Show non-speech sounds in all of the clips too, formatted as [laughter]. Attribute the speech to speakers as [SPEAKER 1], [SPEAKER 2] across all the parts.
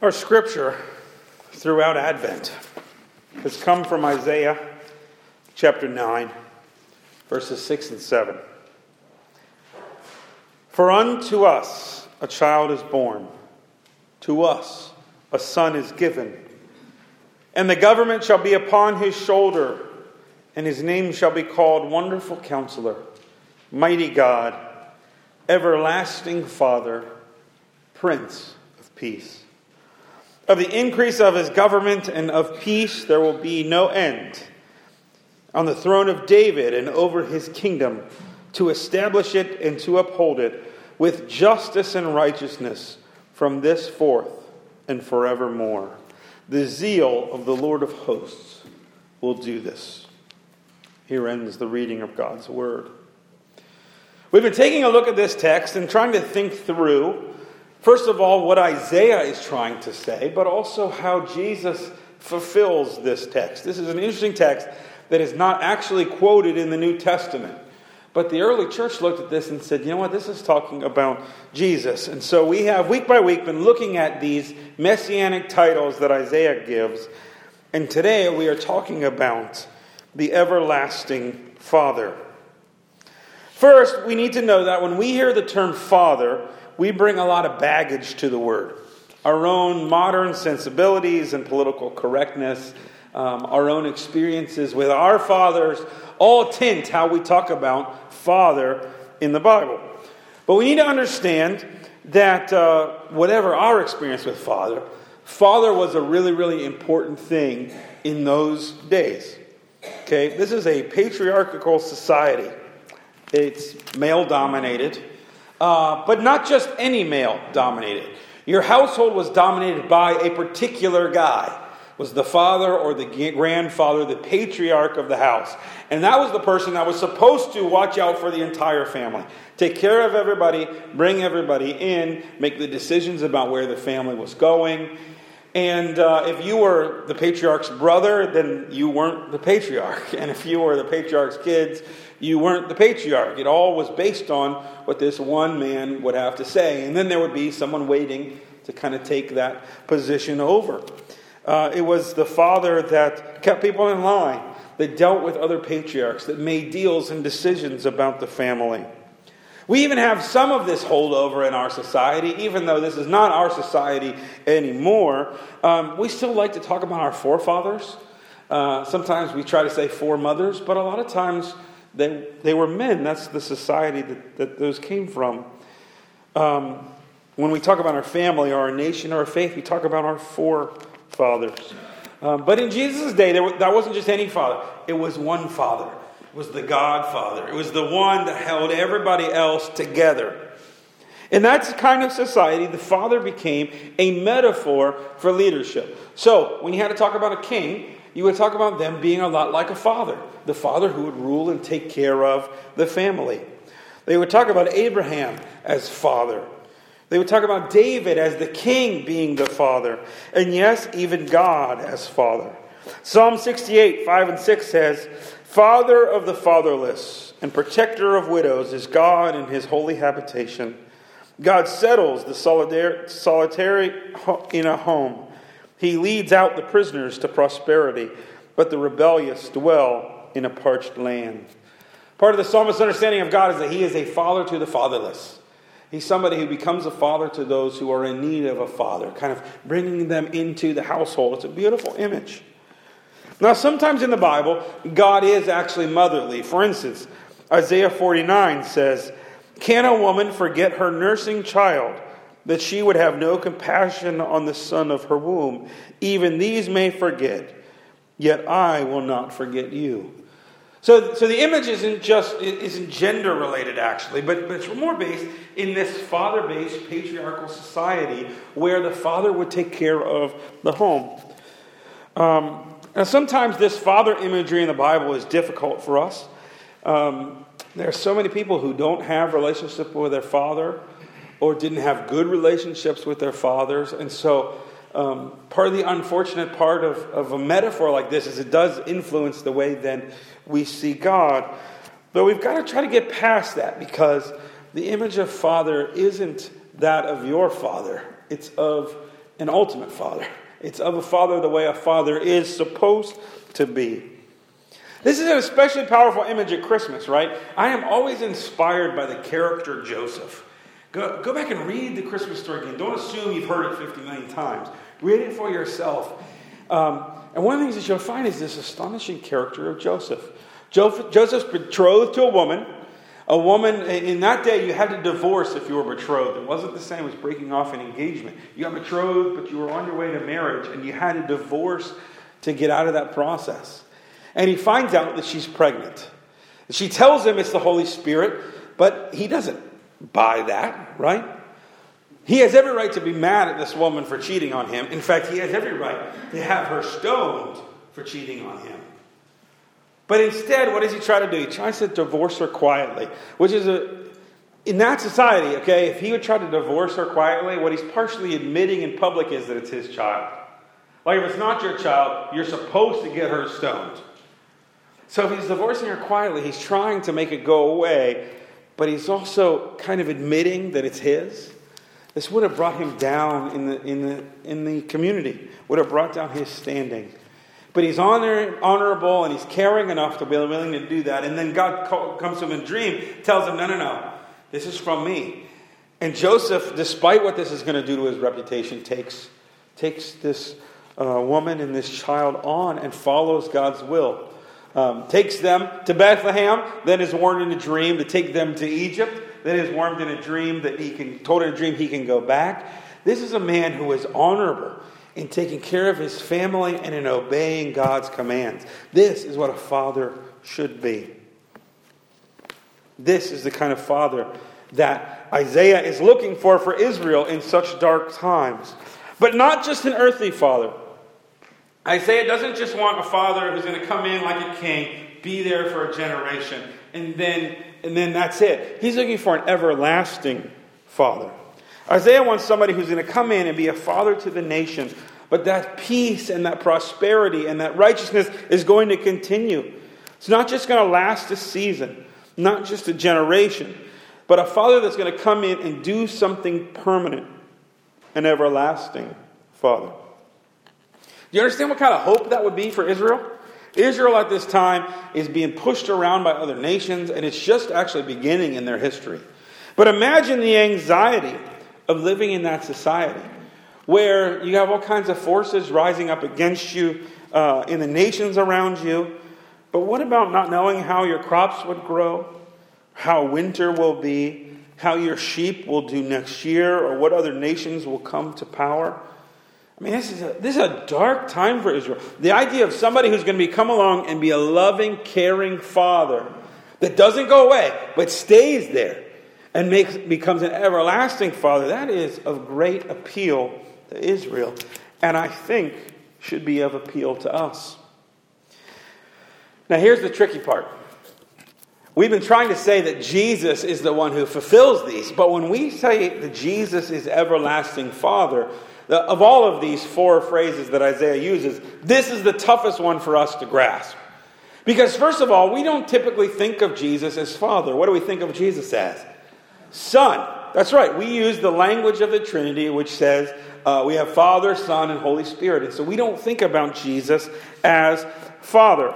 [SPEAKER 1] Our scripture throughout Advent has come from Isaiah chapter 9, verses 6 and 7. For unto us a child is born, to us a son is given, and the government shall be upon his shoulder, and his name shall be called Wonderful Counselor, Mighty God, Everlasting Father, Prince of Peace. Of the increase of his government and of peace there will be no end. On the throne of David and over his kingdom, to establish it and to uphold it with justice and righteousness from this forth and forevermore. The zeal of the Lord of hosts will do this. Here ends the reading of God's word. We've been taking a look at this text and trying to think through First of all, what Isaiah is trying to say, but also how Jesus fulfills this text. This is an interesting text that is not actually quoted in the New Testament. But the early church looked at this and said, you know what, this is talking about Jesus. And so we have, week by week, been looking at these messianic titles that Isaiah gives. And today we are talking about the everlasting Father. First, we need to know that when we hear the term Father, we bring a lot of baggage to the word. Our own modern sensibilities and political correctness, um, our own experiences with our fathers, all tint how we talk about father in the Bible. But we need to understand that uh, whatever our experience with father, father was a really, really important thing in those days. Okay, this is a patriarchal society. It's male dominated. Uh, but not just any male dominated. Your household was dominated by a particular guy. Was the father or the grandfather, the patriarch of the house. And that was the person that was supposed to watch out for the entire family. Take care of everybody, bring everybody in, make the decisions about where the family was going. And uh, if you were the patriarch's brother, then you weren't the patriarch. [laughs] And if you were the patriarch's kids, you weren't the patriarch. It all was based on what this one man would have to say. And then there would be someone waiting to kind of take that position over. Uh, it was the father that kept people in line, that dealt with other patriarchs, that made deals and decisions about the family. We even have some of this holdover in our society, even though this is not our society anymore. Um, we still like to talk about our forefathers. Uh, sometimes we try to say foremothers, but a lot of times they, they were men. That's the society that, that those came from. Um, when we talk about our family or our nation or our faith, we talk about our forefathers. Um, but in Jesus' day, that wasn't just any father, it was one father. Was the godfather, It was the one that held everybody else together. In that kind of society, the father became a metaphor for leadership. So, when you had to talk about a king, you would talk about them being a lot like a father, the father who would rule and take care of the family. They would talk about Abraham as father. They would talk about David as the king being the father. And yes, even God as father. Psalm 68, 5 and 6 says, Father of the fatherless and protector of widows is God in his holy habitation. God settles the solitary in a home. He leads out the prisoners to prosperity, but the rebellious dwell in a parched land. Part of the psalmist's understanding of God is that he is a father to the fatherless. He's somebody who becomes a father to those who are in need of a father, kind of bringing them into the household. It's a beautiful image. Now, sometimes in the Bible, God is actually motherly. For instance, Isaiah 49 says, Can a woman forget her nursing child? that she would have no compassion on the son of her womb. Even these may forget, yet I will not forget you. So, so the image isn't just isn't gender related actually, but, but it's more based in this father based patriarchal society where the father would take care of the home. Um, now, sometimes this father imagery in the Bible is difficult for us. Um, there are so many people who don't have relationship with their father or didn't have good relationships with their fathers. And so, um, part of the unfortunate part of, of a metaphor like this is it does influence the way then we see God. But we've got to try to get past that because the image of father isn't that of your father, it's of an ultimate father. It's of a father the way a father is supposed to be. This is an especially powerful image at Christmas, right? I am always inspired by the character Joseph. Go, go back and read the Christmas story again. Don't assume you've heard it 50 million times. Read it for yourself. Um, and one of the things that you'll find is this astonishing character of Joseph. Joseph Joseph's betrothed to a woman. A woman, in that day, you had to divorce if you were betrothed. It wasn't the same as breaking off an engagement. You got betrothed, but you were on your way to marriage, and you had to divorce to get out of that process. And he finds out that she's pregnant. She tells him it's the Holy Spirit, but he doesn't buy that, right? He has every right to be mad at this woman for cheating on him. In fact, he has every right to have her stoned for cheating on him. But instead, what does he try to do? He tries to divorce her quietly, which is a, in that society, okay, if he would try to divorce her quietly, what he's partially admitting in public is that it's his child. Like, if it's not your child, you're supposed to get her stoned. So if he's divorcing her quietly, he's trying to make it go away, but he's also kind of admitting that it's his. This would have brought him down in the, in the, in the community, would have brought down his standing. But he's honor, honorable and he's caring enough to be willing to do that. And then God comes to him in a dream, tells him, No, no, no, this is from me. And Joseph, despite what this is going to do to his reputation, takes, takes this uh, woman and this child on and follows God's will um, takes them to Bethlehem, then is warned in a dream to take them to Egypt, then is warned in a dream that he can, told in a dream he can go back. This is a man who is honorable in taking care of his family and in obeying God's commands. This is what a father should be. This is the kind of father that Isaiah is looking for for Israel in such dark times. But not just an earthly father. Isaiah doesn't just want a father who's going to come in like a king, be there for a generation, and then, and then that's it. He's looking for an everlasting father. Isaiah wants somebody who's going to come in and be a father to the nation, but that peace and that prosperity and that righteousness is going to continue. It's not just going to last a season, not just a generation, but a father that's going to come in and do something permanent, an everlasting father. Do you understand what kind of hope that would be for Israel? Israel at this time is being pushed around by other nations, and it's just actually beginning in their history. But imagine the anxiety of living in that society where you have all kinds of forces rising up against you uh, in the nations around you. But what about not knowing how your crops would grow, how winter will be, how your sheep will do next year, or what other nations will come to power? I mean, this is, a, this is a dark time for Israel. The idea of somebody who's going to be, come along and be a loving, caring father that doesn't go away, but stays there and makes, becomes an everlasting father, that is of great appeal to Israel. And I think should be of appeal to us. Now, here's the tricky part. We've been trying to say that Jesus is the one who fulfills these, but when we say that Jesus is everlasting Father, of all of these four phrases that Isaiah uses, this is the toughest one for us to grasp. Because, first of all, we don't typically think of Jesus as Father. What do we think of Jesus as? Son. That's right. We use the language of the Trinity, which says uh, we have Father, Son, and Holy Spirit. And so we don't think about Jesus as Father.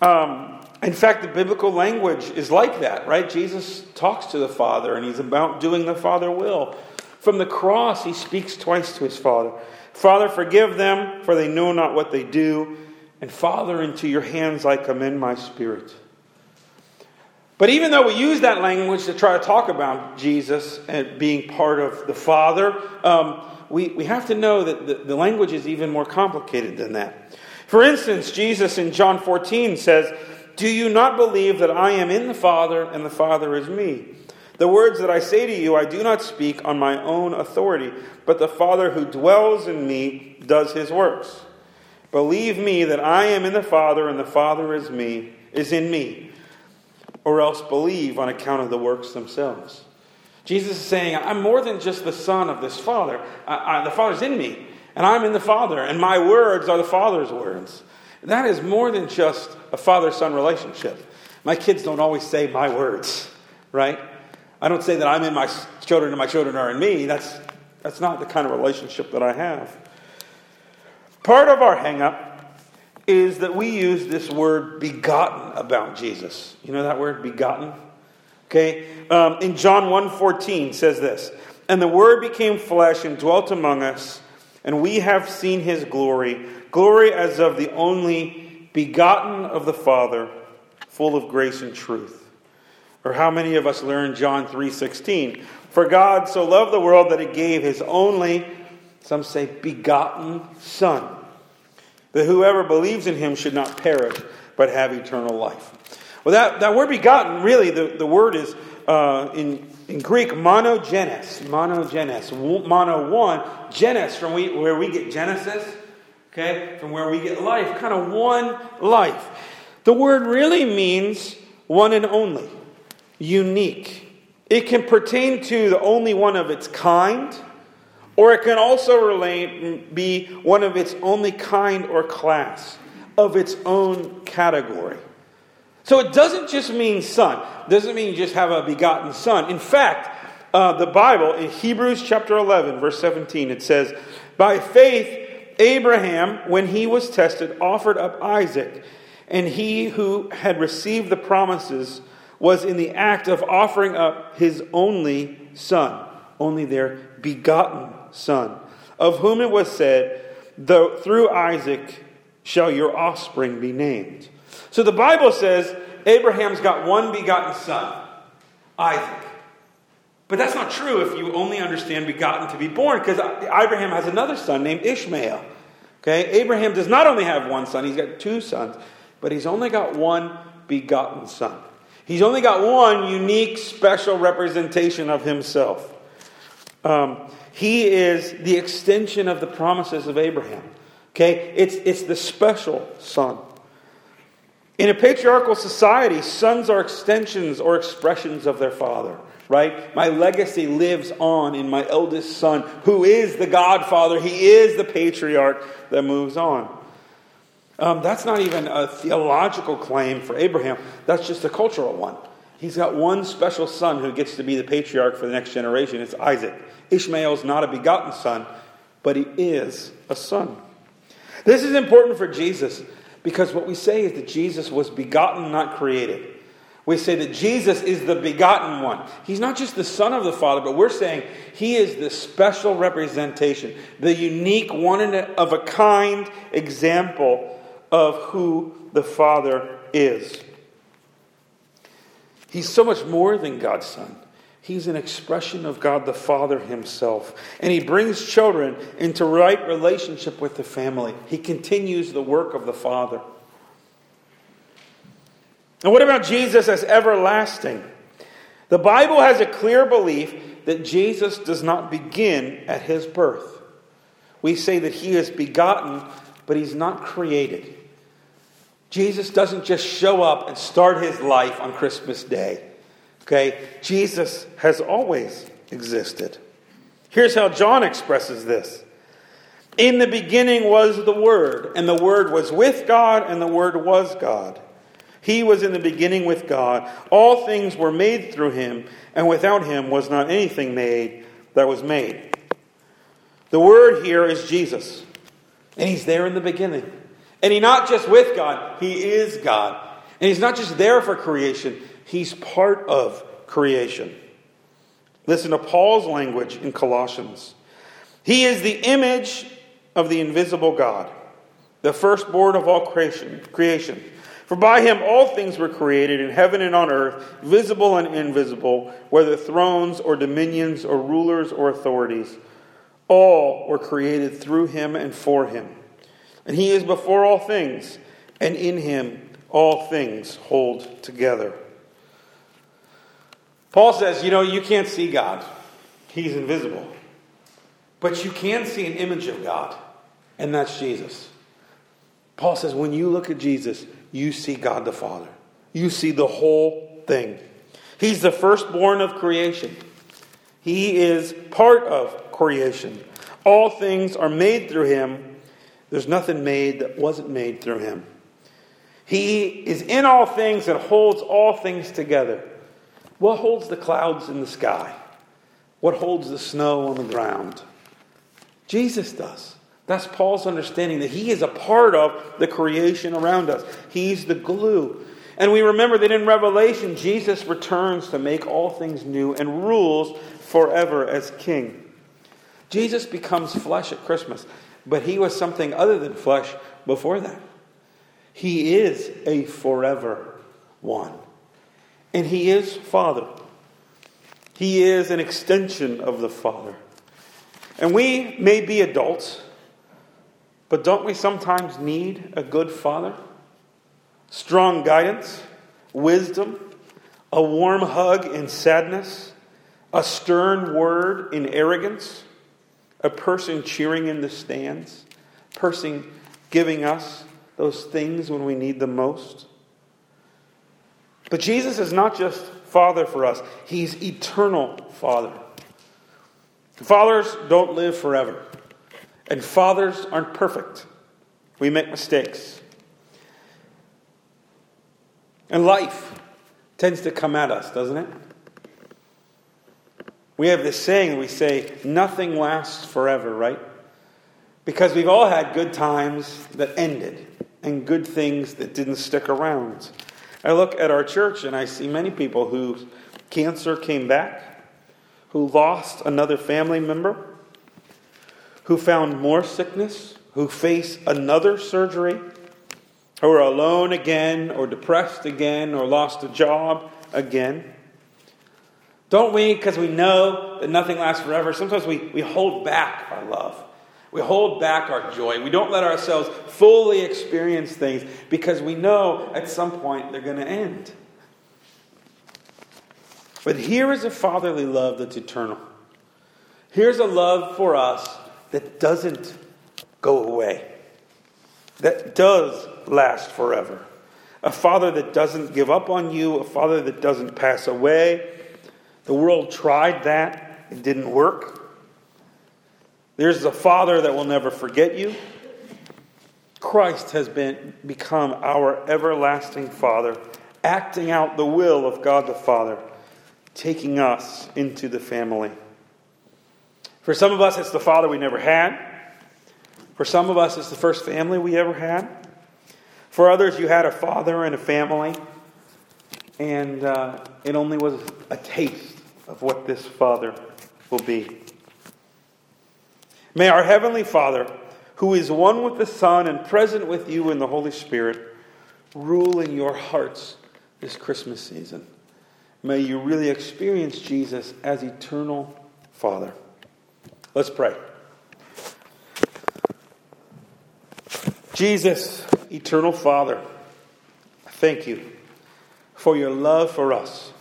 [SPEAKER 1] Um, in fact, the biblical language is like that, right? Jesus talks to the Father, and he's about doing the Father will. From the cross, he speaks twice to his Father Father, forgive them, for they know not what they do. And Father, into your hands I commend my spirit. But even though we use that language to try to talk about Jesus and being part of the Father, um, we, we have to know that the, the language is even more complicated than that. For instance, Jesus in John 14 says, Do you not believe that I am in the Father and the Father is me? The words that I say to you, I do not speak on my own authority, but the Father who dwells in me does his works. Believe me that I am in the Father and the Father is me, is in me, or else believe on account of the works themselves. Jesus is saying, I'm more than just the son of this Father. I, I, the Father's in me, and I'm in the Father, and my words are the Father's words. That is more than just a father son relationship. My kids don't always say my words, right? I don't say that I'm in my children and my children are in me. That's, That's not the kind of relationship that I have. Part of our hangup is that we use this word begotten about Jesus. You know that word begotten? Okay? Um, in John 1.14 says this, And the Word became flesh and dwelt among us, and we have seen his glory, glory as of the only begotten of the Father, full of grace and truth. Or how many of us learn John 3:16? For God so loved the world that he gave his only, some say begotten son, that whoever believes in him should not perish, but have eternal life. Well, that, that word begotten, really, the, the word is uh, in, in Greek monogenes. Monogenes. Mono one, genes, from we, where we get Genesis, okay, from where we get life, kind of one life. The word really means one and only, unique. It can pertain to the only one of its kind, or it can also relate, be one of its only kind or class, of its own category. So it doesn't just mean son. It doesn't mean just have a begotten son. In fact, uh, the Bible in Hebrews chapter 11, verse 17, it says, By faith, Abraham, when he was tested, offered up Isaac, and he who had received the promises was in the act of offering up his only son, only their begotten son, of whom it was said, Though through Isaac shall your offspring be named. So the Bible says Abraham's got one begotten son, Isaac. But that's not true if you only understand begotten to be born, because Abraham has another son named Ishmael. Okay? Abraham does not only have one son, he's got two sons, but he's only got one begotten son. He's only got one unique, special representation of himself. Um, he is the extension of the promises of Abraham. Okay? It's, it's the special son. In a patriarchal society, sons are extensions or expressions of their father, right? My legacy lives on in my eldest son, who is the godfather. He is the patriarch that moves on. Um, that's not even a theological claim for Abraham, that's just a cultural one. He's got one special son who gets to be the patriarch for the next generation. It's Isaac. Ishmael is not a begotten son, but he is a son. This is important for Jesus because what we say is that Jesus was begotten, not created. We say that Jesus is the begotten one. He's not just the Son of the Father, but we're saying he is the special representation, the unique, one of a kind example of who the Father is. He's so much more than God's Son. He's an expression of God the Father Himself. And He brings children into right relationship with the family. He continues the work of the Father. And what about Jesus as everlasting? The Bible has a clear belief that Jesus does not begin at His birth. We say that He is begotten, but He's not created. Jesus doesn't just show up and start His life on Christmas Day. Okay? Jesus has always existed. Here's how John expresses this In the beginning was the Word, and the Word was with God, and the Word was God. He was in the beginning with God. All things were made through him, and without him was not anything made that was made. The word here is Jesus, and he's there in the beginning. And he's not just with God, he is God. And he's not just there for creation, He's part of creation. Listen to Paul's language in Colossians. He is the image of the invisible God, the firstborn of all creation. creation. For by him all things were created in heaven and on earth, visible and invisible, whether thrones or dominions or rulers or authorities. All were created through him and for him. And he is before all things, and in him all things hold together. Paul says, you know, you can't see God, He's invisible. But you can see an image of God, and that's Jesus. Paul says, when you look at Jesus, you see God the Father. You see the whole thing. He's the firstborn of creation, He is part of creation. All things are made through Him. There's nothing made that wasn't made through Him. He is in all things and holds all things together. What holds the clouds in the sky? what holds the snow on the ground? Jesus does. That's Paul's understanding that he is a part of the creation around us. He's the glue. And we remember that in Revelation, Jesus returns to make all things new and rules forever as king. Jesus becomes flesh at Christmas, but he was something other than flesh before that. He is a forever one. And he is Father. He is an extension of the Father. And we may be adults, but don't we sometimes need a good Father? Strong guidance, wisdom, a warm hug in sadness, a stern word in arrogance, a person cheering in the stands, person giving us those things when we need them most. But Jesus is not just Father for us, He's eternal Father. Fathers don't live forever, and fathers aren't perfect. We make mistakes. And life tends to come at us, doesn't it? We have this saying we say, nothing lasts forever, right? Because we've all had good times that ended and good things that didn't stick around. I look at our church and I see many people whose cancer came back, who lost another family member, who found more sickness, who face another surgery, who are alone again, or depressed again, or lost a job again. Don't we, because we know that nothing lasts forever, sometimes we, we hold back our love. We hold back our joy. We don't let ourselves fully experience things because we know at some point they're going to end. But here is a fatherly love that's eternal. Here's a love for us that doesn't go away, that does last forever. A father that doesn't give up on you, a father that doesn't pass away. The world tried that, it didn't work. There's a Father that will never forget you. Christ has been, become our everlasting Father, acting out the will of God the Father, taking us into the family. For some of us, it's the Father we never had. For some of us, it's the first family we ever had. For others, you had a father and a family, and uh, it only was a taste of what this Father will be. May our Heavenly Father, who is one with the Son and present with you in the Holy Spirit, rule in your hearts this Christmas season. May you really experience Jesus as eternal Father. Let's pray. Jesus, eternal Father, thank you for your love for us.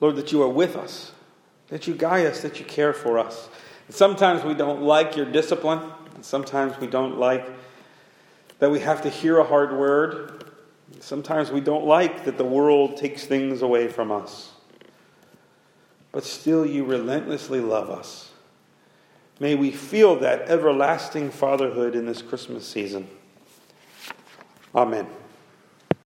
[SPEAKER 1] Lord, that you are with us, that you guide us, that you care for us. Sometimes we don't like your discipline. Sometimes we don't like that we have to hear a hard word. Sometimes we don't like that the world takes things away from us. But still, you relentlessly love us. May we feel that everlasting fatherhood in this Christmas season. Amen.